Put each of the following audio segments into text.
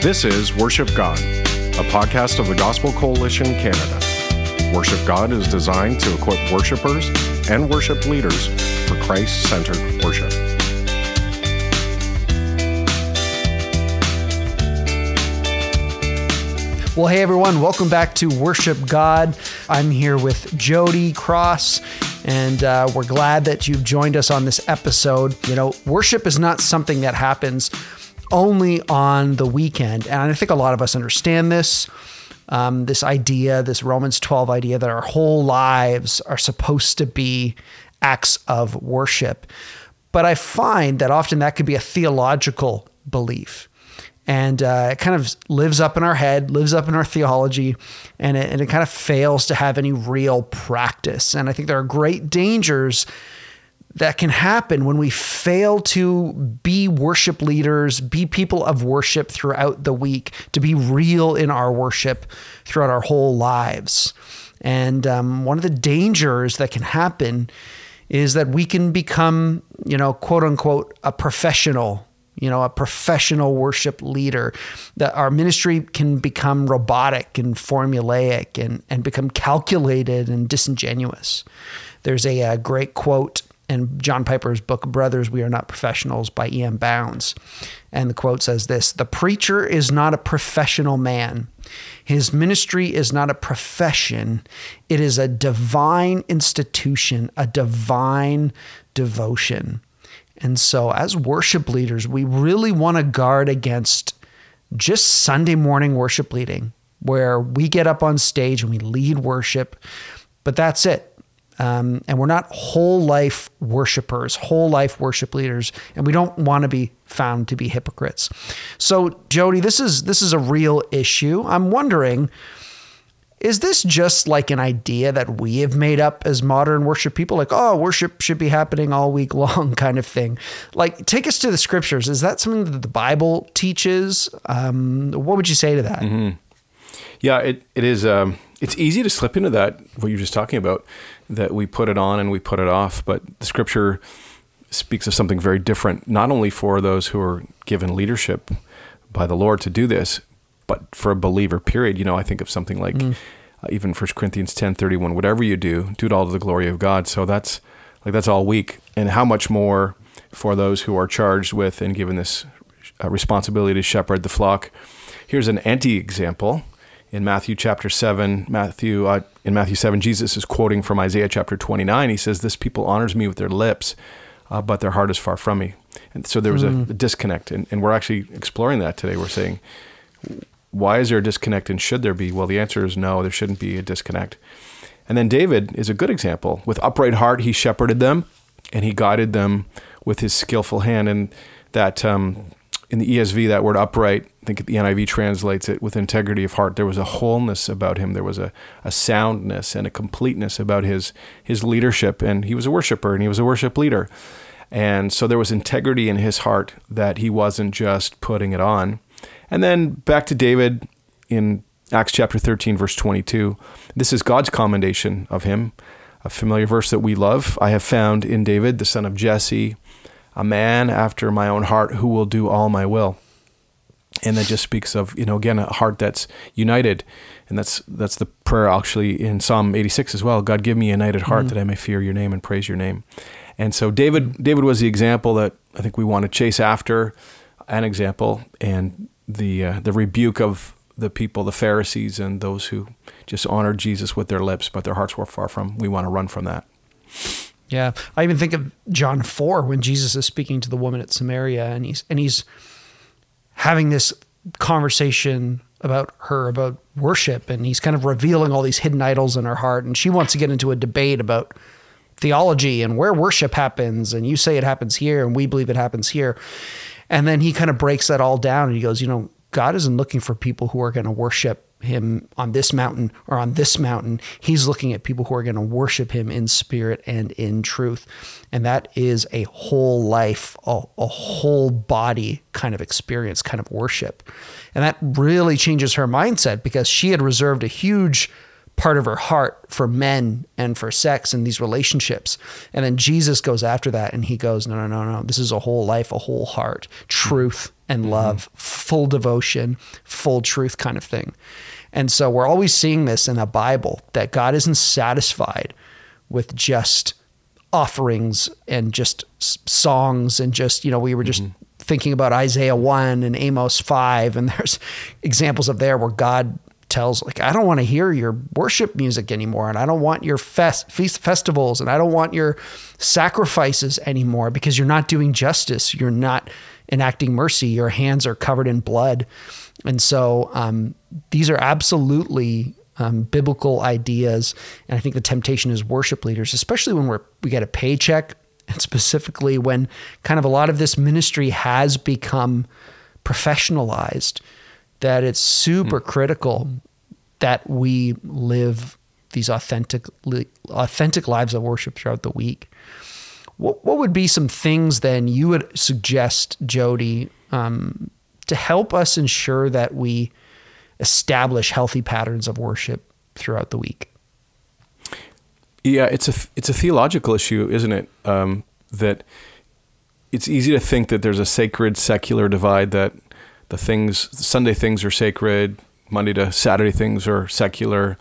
This is Worship God, a podcast of the Gospel Coalition Canada. Worship God is designed to equip worshipers and worship leaders for Christ centered worship. Well, hey everyone, welcome back to Worship God. I'm here with Jody Cross, and uh, we're glad that you've joined us on this episode. You know, worship is not something that happens only on the weekend, and I think a lot of us understand this. Um, this idea, this Romans 12 idea that our whole lives are supposed to be acts of worship. But I find that often that could be a theological belief and uh, it kind of lives up in our head, lives up in our theology, and it, and it kind of fails to have any real practice. And I think there are great dangers that can happen when we fail to be worship leaders, be people of worship throughout the week, to be real in our worship throughout our whole lives. And um, one of the dangers that can happen is that we can become, you know, quote unquote, a professional you know, a professional worship leader, that our ministry can become robotic and formulaic and, and become calculated and disingenuous. There's a, a great quote in John Piper's book, Brothers, We Are Not Professionals by E.M. Bounds. And the quote says this The preacher is not a professional man. His ministry is not a profession, it is a divine institution, a divine devotion. And so, as worship leaders, we really want to guard against just Sunday morning worship leading, where we get up on stage and we lead worship, but that's it. Um, and we're not whole life worshipers, whole life worship leaders, and we don't want to be found to be hypocrites. So, Jody, this is this is a real issue. I'm wondering is this just like an idea that we have made up as modern worship people? Like, oh, worship should be happening all week long, kind of thing. Like, take us to the scriptures. Is that something that the Bible teaches? Um, what would you say to that? Mm-hmm. Yeah, it, it is. Um, it's easy to slip into that, what you're just talking about, that we put it on and we put it off. But the scripture speaks of something very different, not only for those who are given leadership by the Lord to do this, but for a believer period you know i think of something like mm. uh, even 1 corinthians 10 31 whatever you do do it all to the glory of god so that's like that's all week and how much more for those who are charged with and given this uh, responsibility to shepherd the flock here's an anti-example in matthew chapter 7 matthew uh, in matthew 7 jesus is quoting from isaiah chapter 29 he says this people honors me with their lips uh, but their heart is far from me and so there was mm. a, a, disconnect and, and we're actually exploring that today we're saying why is there a disconnect and should there be? Well, the answer is no, there shouldn't be a disconnect. And then David is a good example. With upright heart, he shepherded them and he guided them with his skillful hand. And that um, in the ESV, that word upright, I think the NIV translates it with integrity of heart. There was a wholeness about him. There was a, a soundness and a completeness about his his leadership. And he was a worshiper and he was a worship leader. And so there was integrity in his heart that he wasn't just putting it on. And then back to David in Acts chapter 13, verse 22. This is God's commendation of him, a familiar verse that we love. I have found in David, the son of Jesse, a man after my own heart who will do all my will. And that just speaks of, you know, again, a heart that's united. And that's that's the prayer actually in Psalm 86 as well. God, give me a united heart mm-hmm. that I may fear your name and praise your name. And so David David was the example that I think we want to chase after, an example. And the uh, the rebuke of the people, the Pharisees, and those who just honored Jesus with their lips, but their hearts were far from. We want to run from that. Yeah, I even think of John four when Jesus is speaking to the woman at Samaria, and he's and he's having this conversation about her about worship, and he's kind of revealing all these hidden idols in her heart, and she wants to get into a debate about theology and where worship happens, and you say it happens here, and we believe it happens here. And then he kind of breaks that all down and he goes, you know, God isn't looking for people who are going to worship him on this mountain or on this mountain. He's looking at people who are going to worship him in spirit and in truth. And that is a whole life, a, a, whole body kind of experience, kind of worship. And that really changes her mindset because she had reserved a huge part of her heart for men and for sex and these relationships. And then Jesus goes after that and he goes, no, no, no, no. This is a whole life, a whole heart, truth and mm-hmm. love, full devotion, full truth kind of thing. And so we're always seeing this in the Bible that God isn't satisfied with just offerings and just songs and just, you know, we were just mm-hmm. thinking about Isaiah 1 and Amos 5 and there's examples of there where God tells like I don't want to hear your worship music anymore and I don't want your fest feast festivals and I don't want your sacrifices anymore because you're not doing justice. You're not enacting mercy your hands are covered in blood. And so um, these are absolutely um, biblical ideas. And I think the temptation is worship leaders especially when we're we get a paycheck and specifically when kind of a lot of this ministry has become professionalized that it's super critical that we live these authentic authentic lives of worship throughout the week. What what would be some things then you would suggest, Jody, um, to help us ensure that we establish healthy patterns of worship throughout the week? Yeah, it's a it's a theological issue, isn't it? Um, that it's easy to think that there's a sacred secular divide that the things Sunday things are sacred, Monday to Saturday things are secular,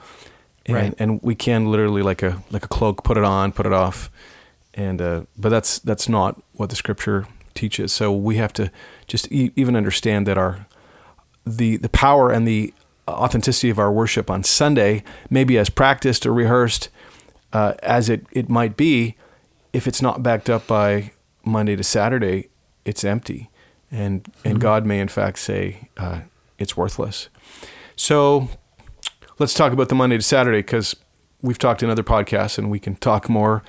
and, Right. and we can literally like a like a cloak put it on, put it off, and uh, but that's that's not what the Scripture teaches. So we have to just e- even understand that our the the power and the authenticity of our worship on Sunday, maybe as practiced or rehearsed uh, as it it might be, if it's not backed up by Monday to Saturday, it's empty, and and God may in fact say uh, it's worthless. So let's talk about the Monday to Saturday because we've talked in other podcasts, and we can talk more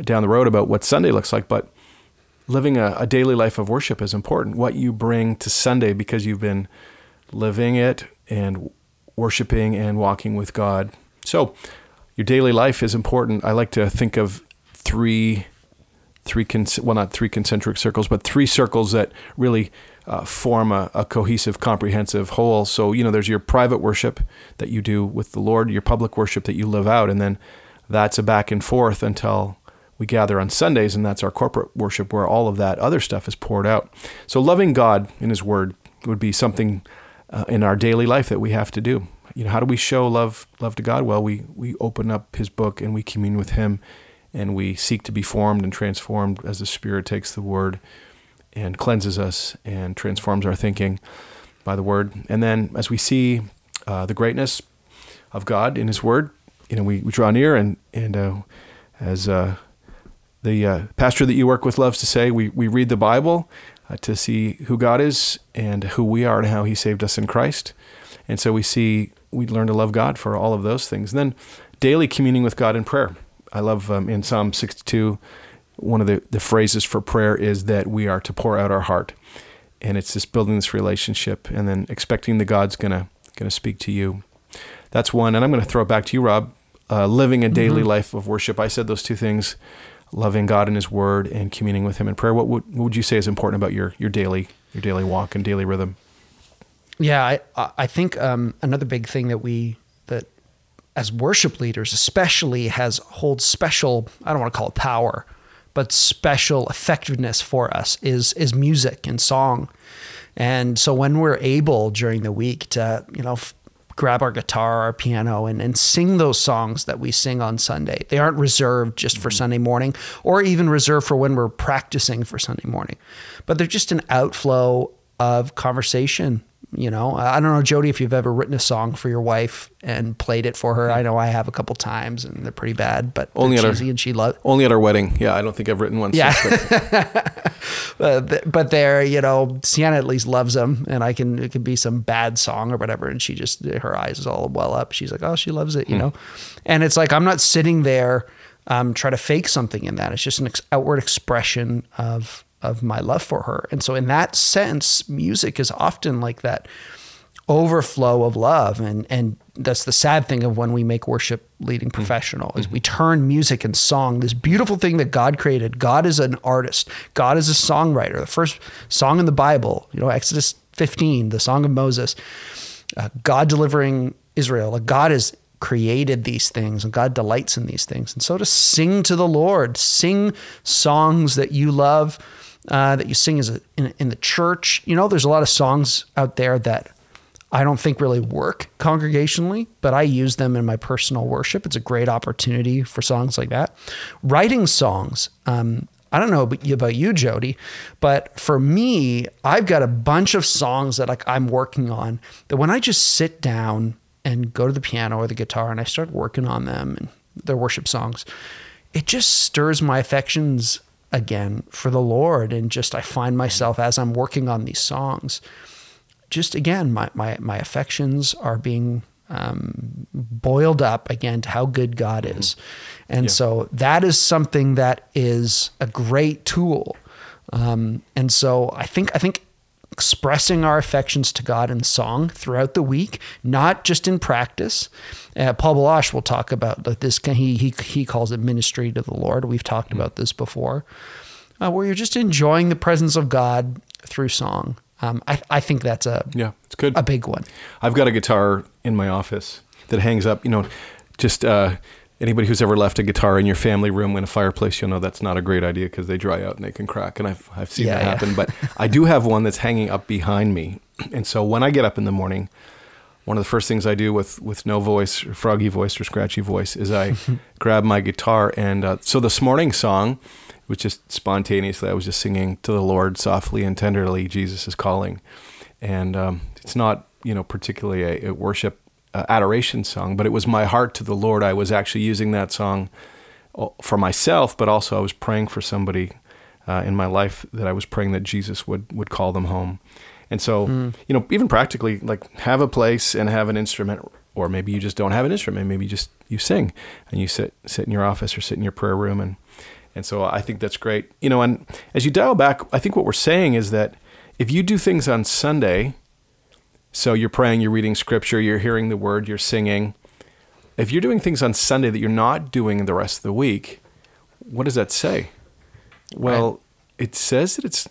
down the road about what Sunday looks like, but. Living a, a daily life of worship is important. What you bring to Sunday because you've been living it and worshiping and walking with God. So, your daily life is important. I like to think of three, three con- well, not three concentric circles, but three circles that really uh, form a, a cohesive, comprehensive whole. So, you know, there's your private worship that you do with the Lord, your public worship that you live out, and then that's a back and forth until we gather on Sundays, and that's our corporate worship where all of that other stuff is poured out. So, loving God in His Word would be something uh, in our daily life that we have to do. You know, how do we show love love to God? Well, we we open up His book and we commune with Him, and we seek to be formed and transformed as the Spirit takes the Word and cleanses us and transforms our thinking by the Word. And then, as we see uh, the greatness of God in His Word, you know, we, we draw near and and uh, as uh, the uh, pastor that you work with loves to say, we, we read the Bible uh, to see who God is and who we are and how He saved us in Christ. And so we see, we learn to love God for all of those things. And then daily communing with God in prayer. I love um, in Psalm 62, one of the, the phrases for prayer is that we are to pour out our heart. And it's just building this relationship and then expecting that God's going to going to speak to you. That's one. And I'm going to throw it back to you, Rob. Uh, living a daily life of worship. I said those two things loving God and His Word and communing with Him in prayer. What would, what would you say is important about your, your daily your daily walk and daily rhythm? Yeah, I I think um, another big thing that we that as worship leaders especially has holds special I don't want to call it power, but special effectiveness for us is is music and song. And so when we're able during the week to, you know, grab our guitar, our piano, and, and sing those songs that we sing on Sunday, they aren't reserved just for mm-hmm. Sunday morning or even reserved for when we're practicing for Sunday morning, but they're just an outflow of conversation. You know, I don't know, Jody, if you've ever written a song for your wife and played it for her. I know I have a couple times, and they're pretty bad, but Only at our- and she loves. Only at our wedding. Yeah, I don't think I've written one. Yeah. since, but- but there, you know, Sienna at least loves them, and I can it could be some bad song or whatever, and she just her eyes is all well up. She's like, oh, she loves it, you know, and it's like I'm not sitting there um, trying to fake something in that. It's just an ex- outward expression of of my love for her, and so in that sense, music is often like that overflow of love. And and that's the sad thing of when we make worship leading professional is we turn music and song this beautiful thing that God created. God is an artist. God is a songwriter. The first song in the Bible you know Exodus 15 the song of Moses uh, God delivering Israel. Like God has created these things and God delights in these things. And so to sing to the Lord sing songs that you love uh, that you sing as a, in, in the church. You know, there's a lot of songs out there that I don't think really work congregationally, but I use them in my personal worship. It's a great opportunity for songs like that. Writing songs. Um, I don't know about you, Jody, but for me, I've got a bunch of songs that like I'm working on that when I just sit down and go to the piano or the guitar and I start working on them and their worship songs, it just stirs my affections again for the Lord. And just I find myself as I'm working on these songs, just again, my, my, my affections are being um, boiled up again to how good God is. And yeah. so that is something that is a great tool. Um, and so I think, I think expressing our affections to God in song throughout the week, not just in practice. Uh, Paul Baloche will talk about this. He, he, he calls it ministry to the Lord. We've talked mm-hmm. about this before, uh, where you're just enjoying the presence of God through song. Um, I, I think that's a yeah, it's good. A big one. I've got a guitar in my office that hangs up. You know, just uh, anybody who's ever left a guitar in your family room in a fireplace, you'll know that's not a great idea because they dry out and they can crack. And I've I've seen yeah, that happen. Yeah. but I do have one that's hanging up behind me, and so when I get up in the morning. One of the first things I do with, with no voice, or froggy voice, or scratchy voice is I grab my guitar. And uh, so this morning song was just spontaneously. I was just singing to the Lord softly and tenderly. Jesus is calling, and um, it's not you know particularly a, a worship uh, adoration song, but it was my heart to the Lord. I was actually using that song uh, for myself, but also I was praying for somebody uh, in my life that I was praying that Jesus would would call them home. And so, mm. you know, even practically, like have a place and have an instrument, or maybe you just don't have an instrument. Maybe you just you sing and you sit sit in your office or sit in your prayer room and and so I think that's great. You know, and as you dial back, I think what we're saying is that if you do things on Sunday, so you're praying, you're reading scripture, you're hearing the word, you're singing, if you're doing things on Sunday that you're not doing the rest of the week, what does that say? Well, right. it says that it's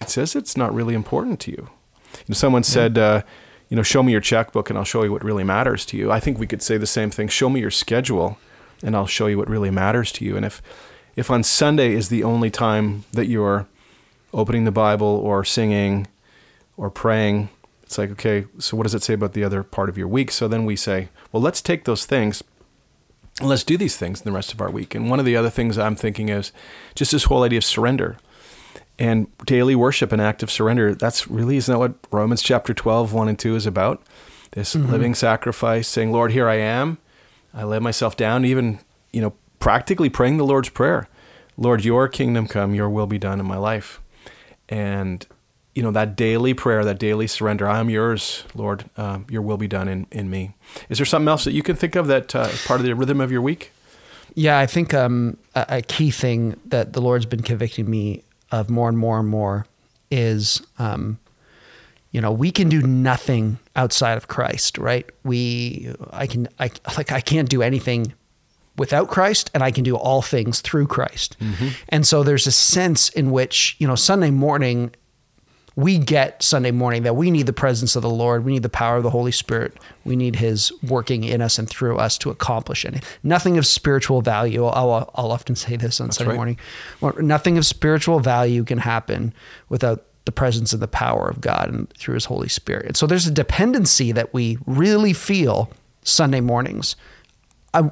it says it's not really important to you. you know, someone said, uh, you know, show me your checkbook and I'll show you what really matters to you. I think we could say the same thing. Show me your schedule and I'll show you what really matters to you. And if if on Sunday is the only time that you're opening the Bible or singing or praying, it's like, okay, so what does it say about the other part of your week? So then we say, well, let's take those things and let's do these things in the rest of our week. And one of the other things I'm thinking is just this whole idea of surrender and daily worship and active surrender. That's really, isn't that what Romans chapter 12, 1 and 2 is about? This mm-hmm. living sacrifice, saying, Lord, here I am. I lay myself down, even, you know, practically praying the Lord's Prayer Lord, your kingdom come, your will be done in my life. And, you know, that daily prayer, that daily surrender, I am yours, Lord, uh, your will be done in, in me. Is there something else that you can think of that uh, part of the rhythm of your week? Yeah, I think um, a, a, key thing that the Lord's been convicting me of more and more and more is, um, you know, we can do nothing outside of Christ, right? We, I can, I like, I can't do anything without Christ and I can do all things through Christ. Mm-hmm. And so there's a sense in which, you know, Sunday morning, we get Sunday morning that we need the presence of the Lord. We need the power of the Holy Spirit. We need His working in us and through us to accomplish anything. Nothing of spiritual value. I'll, I'll often say this on That's Sunday right. morning. Nothing of spiritual value can happen without the presence and the power of God and through His Holy Spirit. And so there's a dependency that we really feel Sunday mornings. I,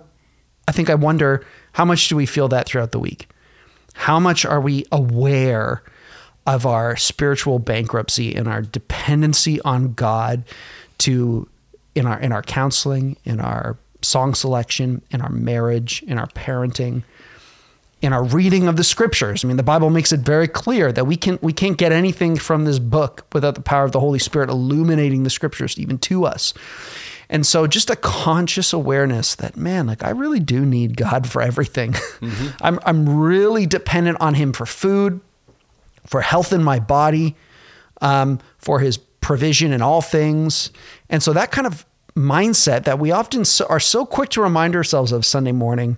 I think I wonder how much do we feel that throughout the week? How much are we aware of our spiritual bankruptcy and our dependency on God to in our in our counseling, in our song selection, in our marriage, in our parenting, in our reading of the scriptures. I mean, the Bible makes it very clear that we can we can't get anything from this book without the power of the Holy Spirit illuminating the scriptures even to us. And so just a conscious awareness that, man, like I really do need God for everything. Mm-hmm. I'm, I'm really dependent on Him for food, for health in my body, um, for His provision in all things. And so that kind of mindset that we often so, are so quick to remind ourselves of Sunday morning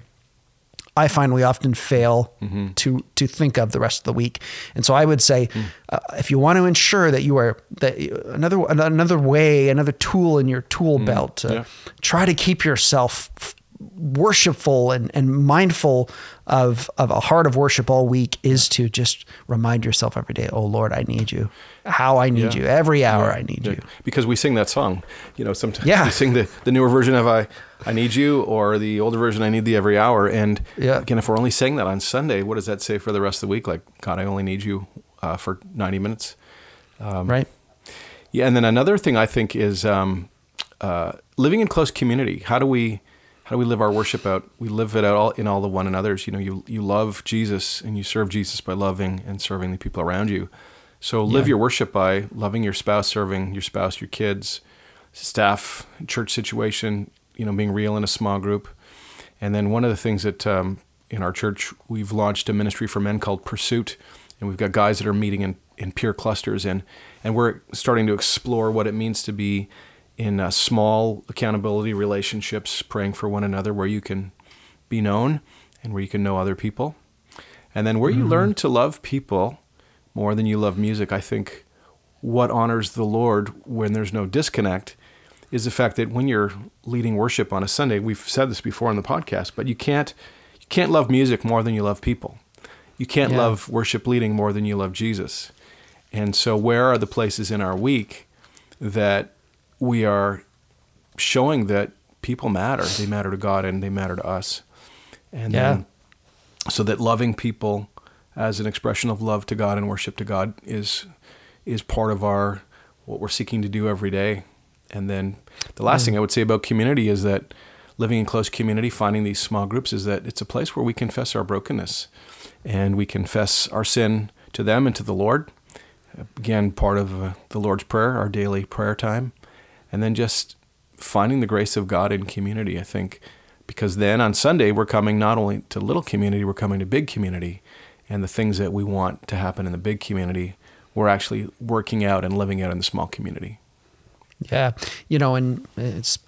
I find we often fail mm-hmm. to to think of the rest of the week. And so I would say, mm. uh, if you want to ensure that you are that another another way, another tool in your tool mm. belt, uh, yeah. try to keep yourself worshipful and, and mindful of of a heart of worship all week is to just remind yourself every day, oh Lord, I need you. How I need Yeah. you. Every hour Yeah, I need yeah. you. Because we sing that song. You know, sometimes Yeah. we sing the, the newer version of I I Need You or the older version I Need Thee Every Hour. And Yeah. again, if we're only saying that on Sunday, what does that say for the rest of the week? Like, God, I only need you uh, for 90 minutes. Um, right? Yeah, and then another thing I think is um, uh, living in close community. How do we how do we live our worship out? We live it out all, in all the one another's. You know, you you love Jesus and you serve Jesus by loving and serving the people around you. So live Yeah. your worship by loving your spouse, serving your spouse, your kids, staff, church situation. You know, being real in a small group. And then one of the things that um, in our church we've launched a ministry for men called Pursuit, and we've got guys that are meeting in, in peer clusters, and and we're starting to explore what it means to be in uh, small accountability relationships, praying for one another, where you can be known and where you can know other people, and then where you learn to love people more than you love music. I think what honors the Lord when there's no disconnect is the fact that when you're leading worship on a Sunday, we've said this before on the podcast, but you can't you can't love music more than you love people. You can't Yeah. love worship leading more than you love Jesus. And so where are the places in our week that we are showing that people matter, they matter to God and they matter to us. And Yeah. then so that loving people as an expression of love to God and worship to God is is part of our what we're seeking to do every day. And then the last thing I would say about community is that living in close community, finding these small groups, is that it's a place where we confess our brokenness and we confess our sin to them and to the Lord. Again, part of uh, the Lord's Prayer, our daily prayer time. And then just finding the grace of God in community, I think, because then on Sunday, we're coming not only to little community, we're coming to big community. And the things that we want to happen in the big community, we're actually working out and living out in the small community. Yeah, you know, and it's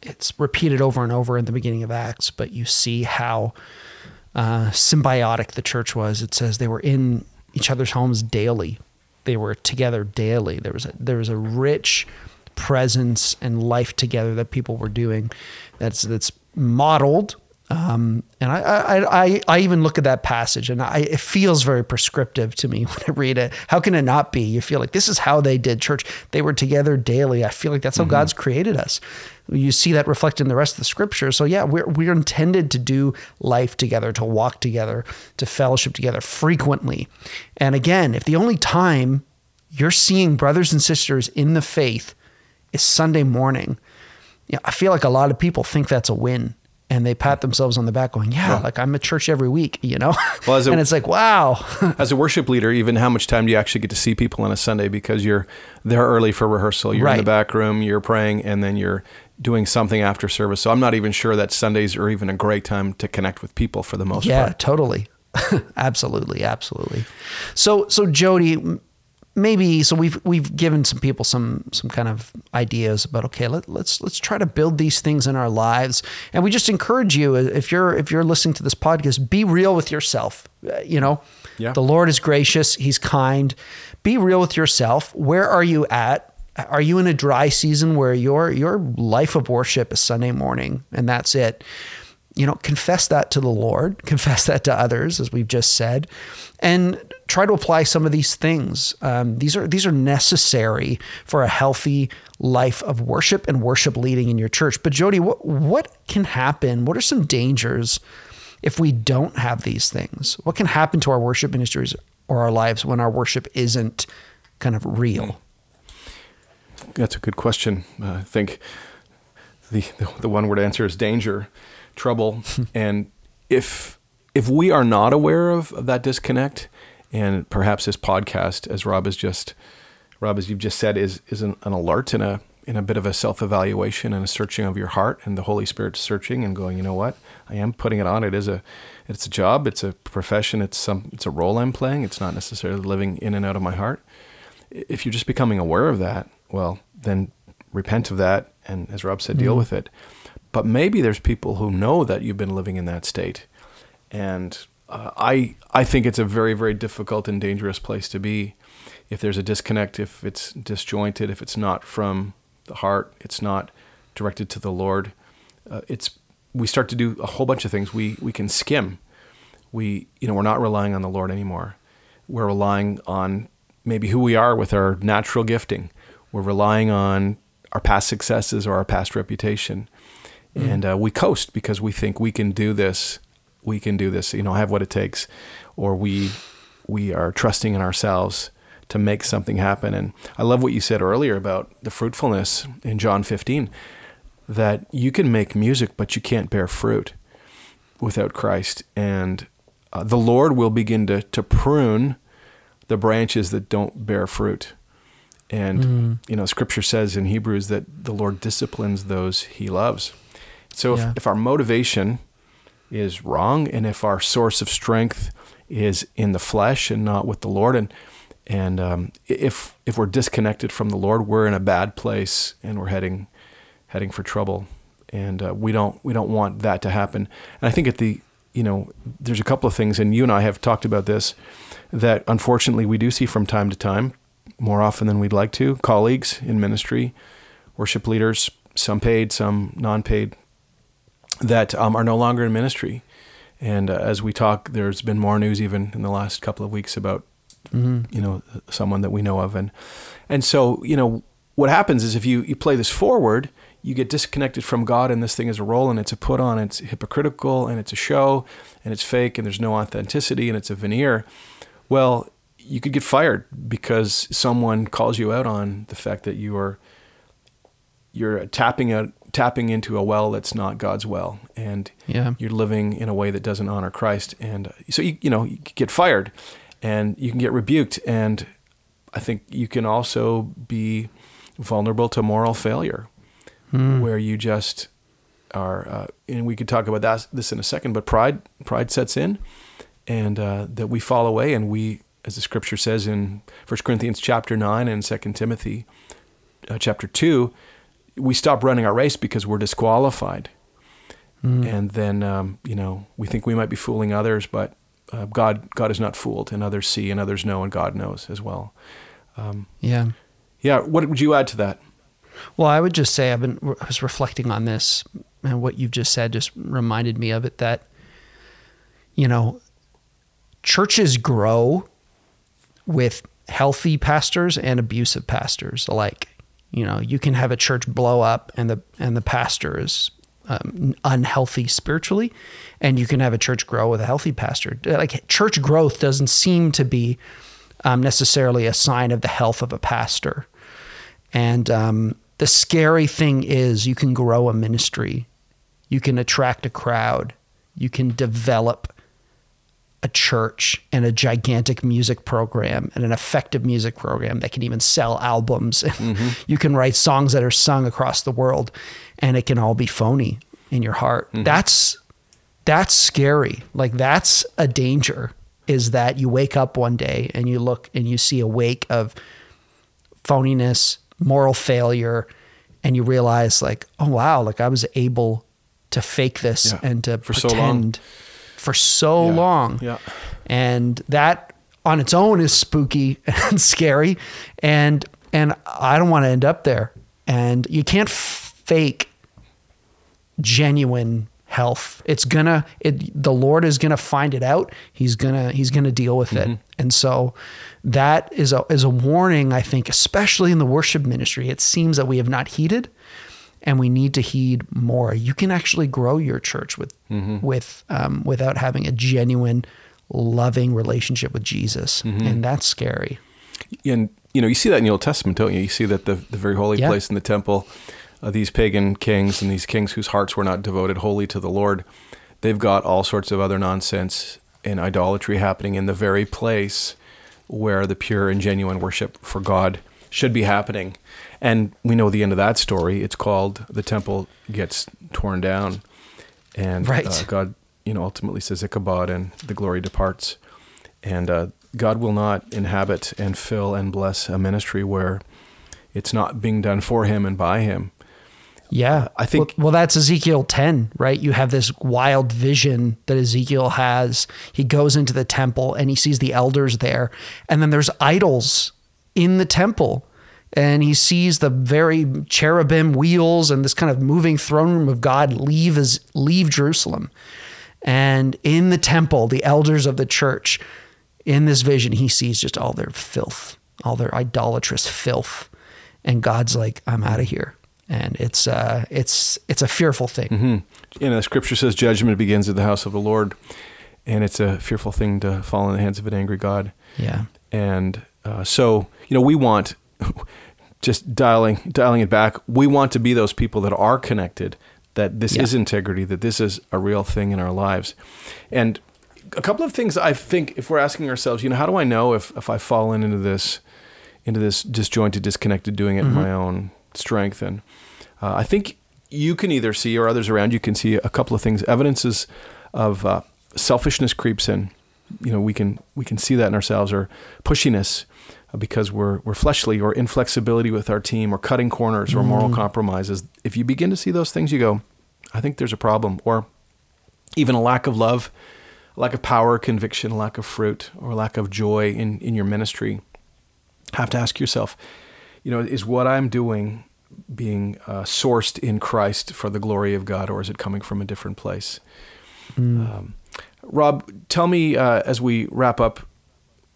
it's repeated over and over in the beginning of Acts, but you see how uh, symbiotic the church was. It says they were in each other's homes daily. They were together daily. There was a, there was a rich presence and life together that people were doing. That's that's modeled. Um, and I, I, I, I even look at that passage and I, it feels very prescriptive to me when I read it. How can it not be? You feel like this is how they did church. They were together daily. I feel like that's how God's created us. You see that reflected in the rest of the scripture. So yeah, we're, we're intended to do life together, to walk together, to fellowship together frequently. And again, if the only time you're seeing brothers and sisters in the faith is Sunday morning, you know, I feel like a lot of people think that's a win and they pat themselves on the back going, yeah, like I'm at church every week, you know? Well, as a- and it's like, wow. As a worship leader, even how much time do you actually get to see people on a Sunday because you're there early for rehearsal, you're in the back room, you're praying, and then you're doing something after service. So I'm not even sure that Sundays are even a great time to connect with people for the most yeah, part. Yeah, totally. absolutely, absolutely. So so Jody, maybe so we've we've given some people some some kind of ideas about okay, let, let's let's try to build these things in our lives. And we just encourage you uh, if you're if you're listening to this podcast, be real with yourself. Uh, you know, Yeah. the Lord is gracious, he's kind. Be real with yourself. Where are you at? Are you in a dry season where your your life of worship is Sunday morning and that's it? you know, confess that to the Lord, confess that to others, as we've just said, and try to apply some of these things. Um, these are these are necessary for a healthy life of worship and worship leading in your church. But Jody, what what can happen? What are some dangers if we don't have these things? What can happen to our worship ministries or our lives when our worship isn't kind of real? That's a good question. Uh, I think the, the the one word answer is danger, trouble, and if if we are not aware of, of that disconnect, and perhaps this podcast, as Rob has just Rob, as you've just said, is is an, an alert and a in a bit of a self evaluation and a searching of your heart, and the Holy Spirit searching and going, you know what, I am putting it on. It is a it's a job, it's a profession, it's some it's a role I'm playing. It's not necessarily living in and out of my heart if you're just becoming aware of that, well, then repent of that, and as Rob said, deal mm-hmm. with it. But maybe there's people who know that you've been living in that state, and uh, I I think it's a very very difficult and dangerous place to be if there's a disconnect, if it's disjointed, if it's not from the heart, it's not directed to the Lord. Uh, it's we start to do a whole bunch of things. We we can skim. We you know we're not relying on the Lord anymore. We're relying on maybe who we are with our natural gifting. We're relying on our past successes or our past reputation, mm. and uh, we coast because we think we can do this. We can do this. You know, I have what it takes, or we we are trusting in ourselves to make something happen. And I love what you said earlier about the fruitfulness in John 15 that you can make music, but you can't bear fruit without Christ. And uh, the Lord will begin to, to prune the branches that don't bear fruit. And, mm. you know, scripture says in Hebrews that the Lord disciplines those he loves. So yeah. if, if our motivation is wrong and if our source of strength is in the flesh and not with the Lord, and and um, if if we're disconnected from the Lord, we're in a bad place and we're heading heading for trouble. And uh, we don't we don't want that to happen. And I think at the you know there's a couple of things, and you and I have talked about this that unfortunately we do see from time to time, more often than we'd like to. Colleagues in ministry, worship leaders, some paid, some non-paid, that um, are no longer in ministry. And uh, as we talk, there's been more news even in the last couple of weeks about mm-hmm. you know, someone that we know of. And, and so, you know, what happens is if you, you play this forward, you get disconnected from God and this thing is a role and it's a put on, it's hypocritical and it's a show and it's fake and there's no authenticity and it's a veneer. Well, you could get fired because someone calls you out on the fact that you are you're tapping out tapping into a well that's not God's well and yeah. you're living in a way that doesn't honor Christ and so you you know you get fired and you can get rebuked. And I think you can also be vulnerable to moral failure, mm. where you just are. Uh, and we could talk about that this in a second. But pride, pride sets in, and uh, that we fall away, and we, as the Scripture says in 1 Corinthians chapter nine and 2 Timothy uh, chapter two, we stop running our race because we're disqualified. Mm. And then, um, you know, we think we might be fooling others, but uh, God God is not fooled, and others see, and others know, and God knows as well. Um, yeah, yeah. What would you add to that? Well, I would just say I've been I was reflecting on this, and what you've just said just reminded me of it. That you know, churches grow with healthy pastors and abusive pastors alike. You know, you can have a church blow up, and the and the pastor is um, unhealthy spiritually, and you can have a church grow with a healthy pastor. Like church growth doesn't seem to be um, necessarily a sign of the health of a pastor. And um, the scary thing is, you can grow a ministry, you can attract a crowd, you can develop a church and a gigantic music program and an effective music program that can even sell albums. Mm-hmm. you can write songs that are sung across the world and it can all be phony in your heart. Mm-hmm. That's that's scary. Like that's a danger is that you wake up one day and you look and you see a wake of phoniness, moral failure and you realize like, oh wow, like I was able to fake this yeah. and to for pretend so for so yeah. long. Yeah. And that on its own is spooky and scary. And and I don't want to end up there. And you can't fake genuine health. It's gonna it the Lord is gonna find it out. He's gonna he's gonna deal with mm-hmm. it. And so that is a is a warning, I think, especially in the worship ministry. It seems that we have not heeded and we need to heed more. You can actually grow your church with mm-hmm. with um, without having a genuine, loving relationship with Jesus, mm-hmm. and that's scary. And you know, you see that in the Old Testament, don't you? You see that the the very holy yeah. place in the temple, uh, these pagan kings and these kings whose hearts were not devoted wholly to the Lord, they've got all sorts of other nonsense and idolatry happening in the very place where the pure and genuine worship for God should be happening. And we know the end of that story. It's called the temple gets torn down, and right. uh, God, you know, ultimately says Ichabod, and the glory departs. And uh, God will not inhabit and fill and bless a ministry where it's not being done for Him and by Him. Yeah, uh, I think. Well, well, that's Ezekiel 10, right? You have this wild vision that Ezekiel has. He goes into the temple and he sees the elders there, and then there's idols in the temple and he sees the very cherubim wheels and this kind of moving throne room of God leave as leave Jerusalem. And in the temple, the elders of the church, in this vision, he sees just all their filth, all their idolatrous filth. And God's like, I'm out of here. And it's uh, it's it's a fearful thing. Mm-hmm. You know, the scripture says judgment begins at the house of the Lord, and it's a fearful thing to fall in the hands of an angry God. Yeah. And uh, so, you know, we want just dialing dialing it back. We want to be those people that are connected. That this Yeah. is integrity. That this is a real thing in our lives. And a couple of things I think, if we're asking ourselves, you know, how do I know if if I've fallen into this into this disjointed, disconnected, doing it in my own strength? And uh, I think you can either see, or others around you can see, a couple of things. Evidences of uh, selfishness creeps in. You know, we can we can see that in ourselves, or pushiness because we're we're fleshly, or inflexibility with our team, or cutting corners, or moral compromises. If you begin to see those things, you go, I think there's a problem, or even a lack of love, a lack of power, conviction, a lack of fruit, or lack of joy in, in your ministry, have to ask yourself, you know, is what I'm doing being uh, sourced in Christ for the glory of God, or is it coming from a different place? Um, Rob, tell me uh, as we wrap up,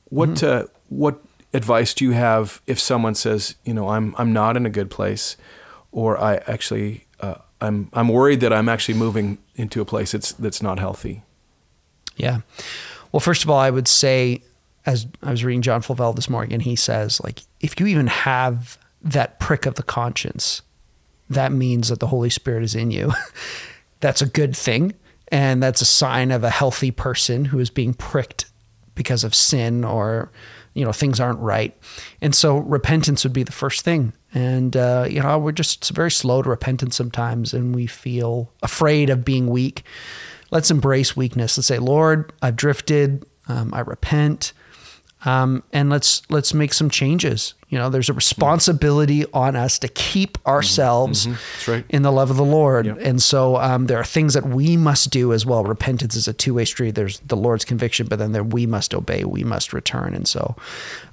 what uh, what advice do you have if someone says, you know, I'm I'm not in a good place, or I actually uh, I'm I'm worried that I'm actually moving into a place that's that's not healthy. Yeah. Well, first of all, I would say, as I was reading John Flavel this morning, and he says, like, if you even have that prick of the conscience, that means that the Holy Spirit is in you. that's a good thing. And that's a sign of a healthy person who is being pricked because of sin or, you know, things aren't right. And so repentance would be the first thing. And, uh, you know, we're just very slow to repentance sometimes and we feel afraid of being weak let's embrace weakness. Let's say, Lord, I've drifted. Um, I repent, um, and let's let's make some changes. You know, there's a responsibility on us to keep ourselves That's right. in the love of the Lord, Yep. and so um, there are things that we must do as well. Repentance is a two way street. There's the Lord's conviction, but then there we must obey. We must return, and so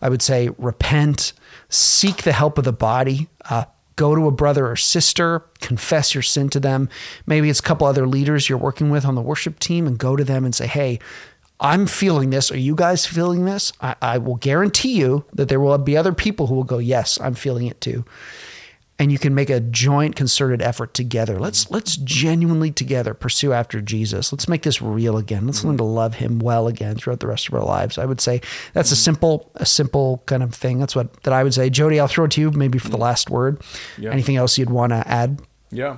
I would say repent, seek the help of the body. Uh, go to a brother or sister, confess your sin to them. Maybe it's a couple other leaders you're working with on the worship team and go to them and say, Hey, I'm feeling this. Are you guys feeling this? I, I will guarantee you that there will be other people who will go, Yes, I'm feeling it too. And you can make a joint concerted effort together. Let's let's genuinely together pursue after Jesus. Let's make this real again. Let's learn to love him well again throughout the rest of our lives. I would say that's a mm-hmm. simple a simple kind of thing. That's what that I would say. Jody, I'll throw it to you maybe for the mm-hmm. last word. Yeah. Anything else you'd want to add? Yeah.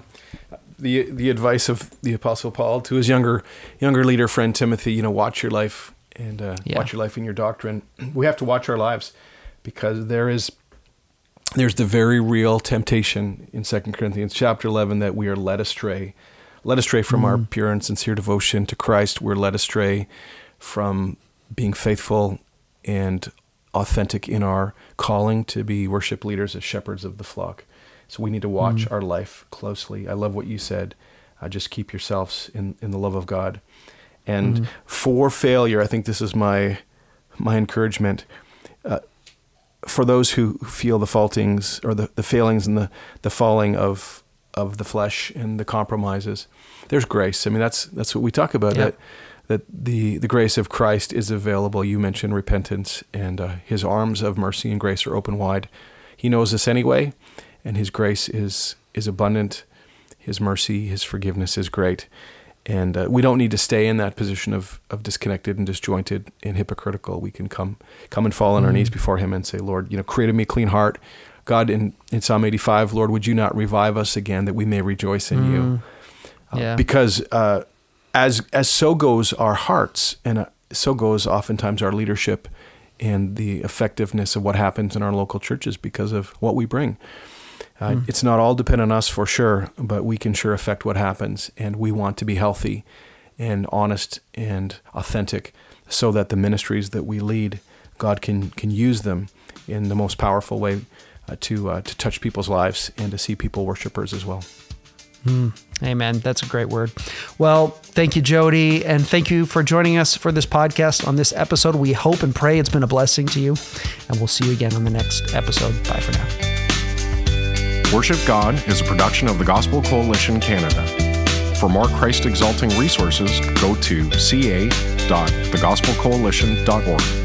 The the advice of the apostle Paul to his younger younger leader friend Timothy, you know, watch your life and uh, Yeah. watch your life in your doctrine. We have to watch our lives because there is there's the very real temptation in 2 Corinthians chapter 11 that we are led astray. Led astray from our pure and sincere devotion to Christ. We're led astray from being faithful and authentic in our calling to be worship leaders as shepherds of the flock. So we need to watch our life closely. I love what you said. Uh, just keep yourselves in, in the love of God. And for failure, I think this is my my encouragement. Uh, for those who feel the faultings or the, the failings and the, the falling of of the flesh and the compromises, there's grace. I mean, that's that's what we talk about. That that the the grace of Christ is available. You mentioned repentance, and uh, His arms of mercy and grace are open wide. He knows us anyway, and His grace is is abundant. His mercy, His forgiveness is great, and uh, we don't need to stay in that position of of disconnected and disjointed and hypocritical. We can come come and fall on our knees before Him and say, Lord, you know, create in me a clean heart. God, in, in Psalm 85, Lord, would you not revive us again that we may rejoice in you? Uh, Yeah. Because uh, as as so goes our hearts, and uh, so goes oftentimes our leadership and the effectiveness of what happens in our local churches because of what we bring. Uh, mm. It's not all dependent on us for sure, but we can sure affect what happens. And we want to be healthy and honest and authentic so that the ministries that we lead, God can, can use them in the most powerful way uh, to, uh, to touch people's lives and to see people worshipers as well. Mm, amen. That's a great word. Well, thank you, Jody, and thank you for joining us for this podcast on this episode. We hope and pray it's been a blessing to you, and we'll see you again on the next episode. Bye for now. Worship God is a production of the Gospel Coalition Canada. For more Christ exalting resources, go to ca.thegospelcoalition.org.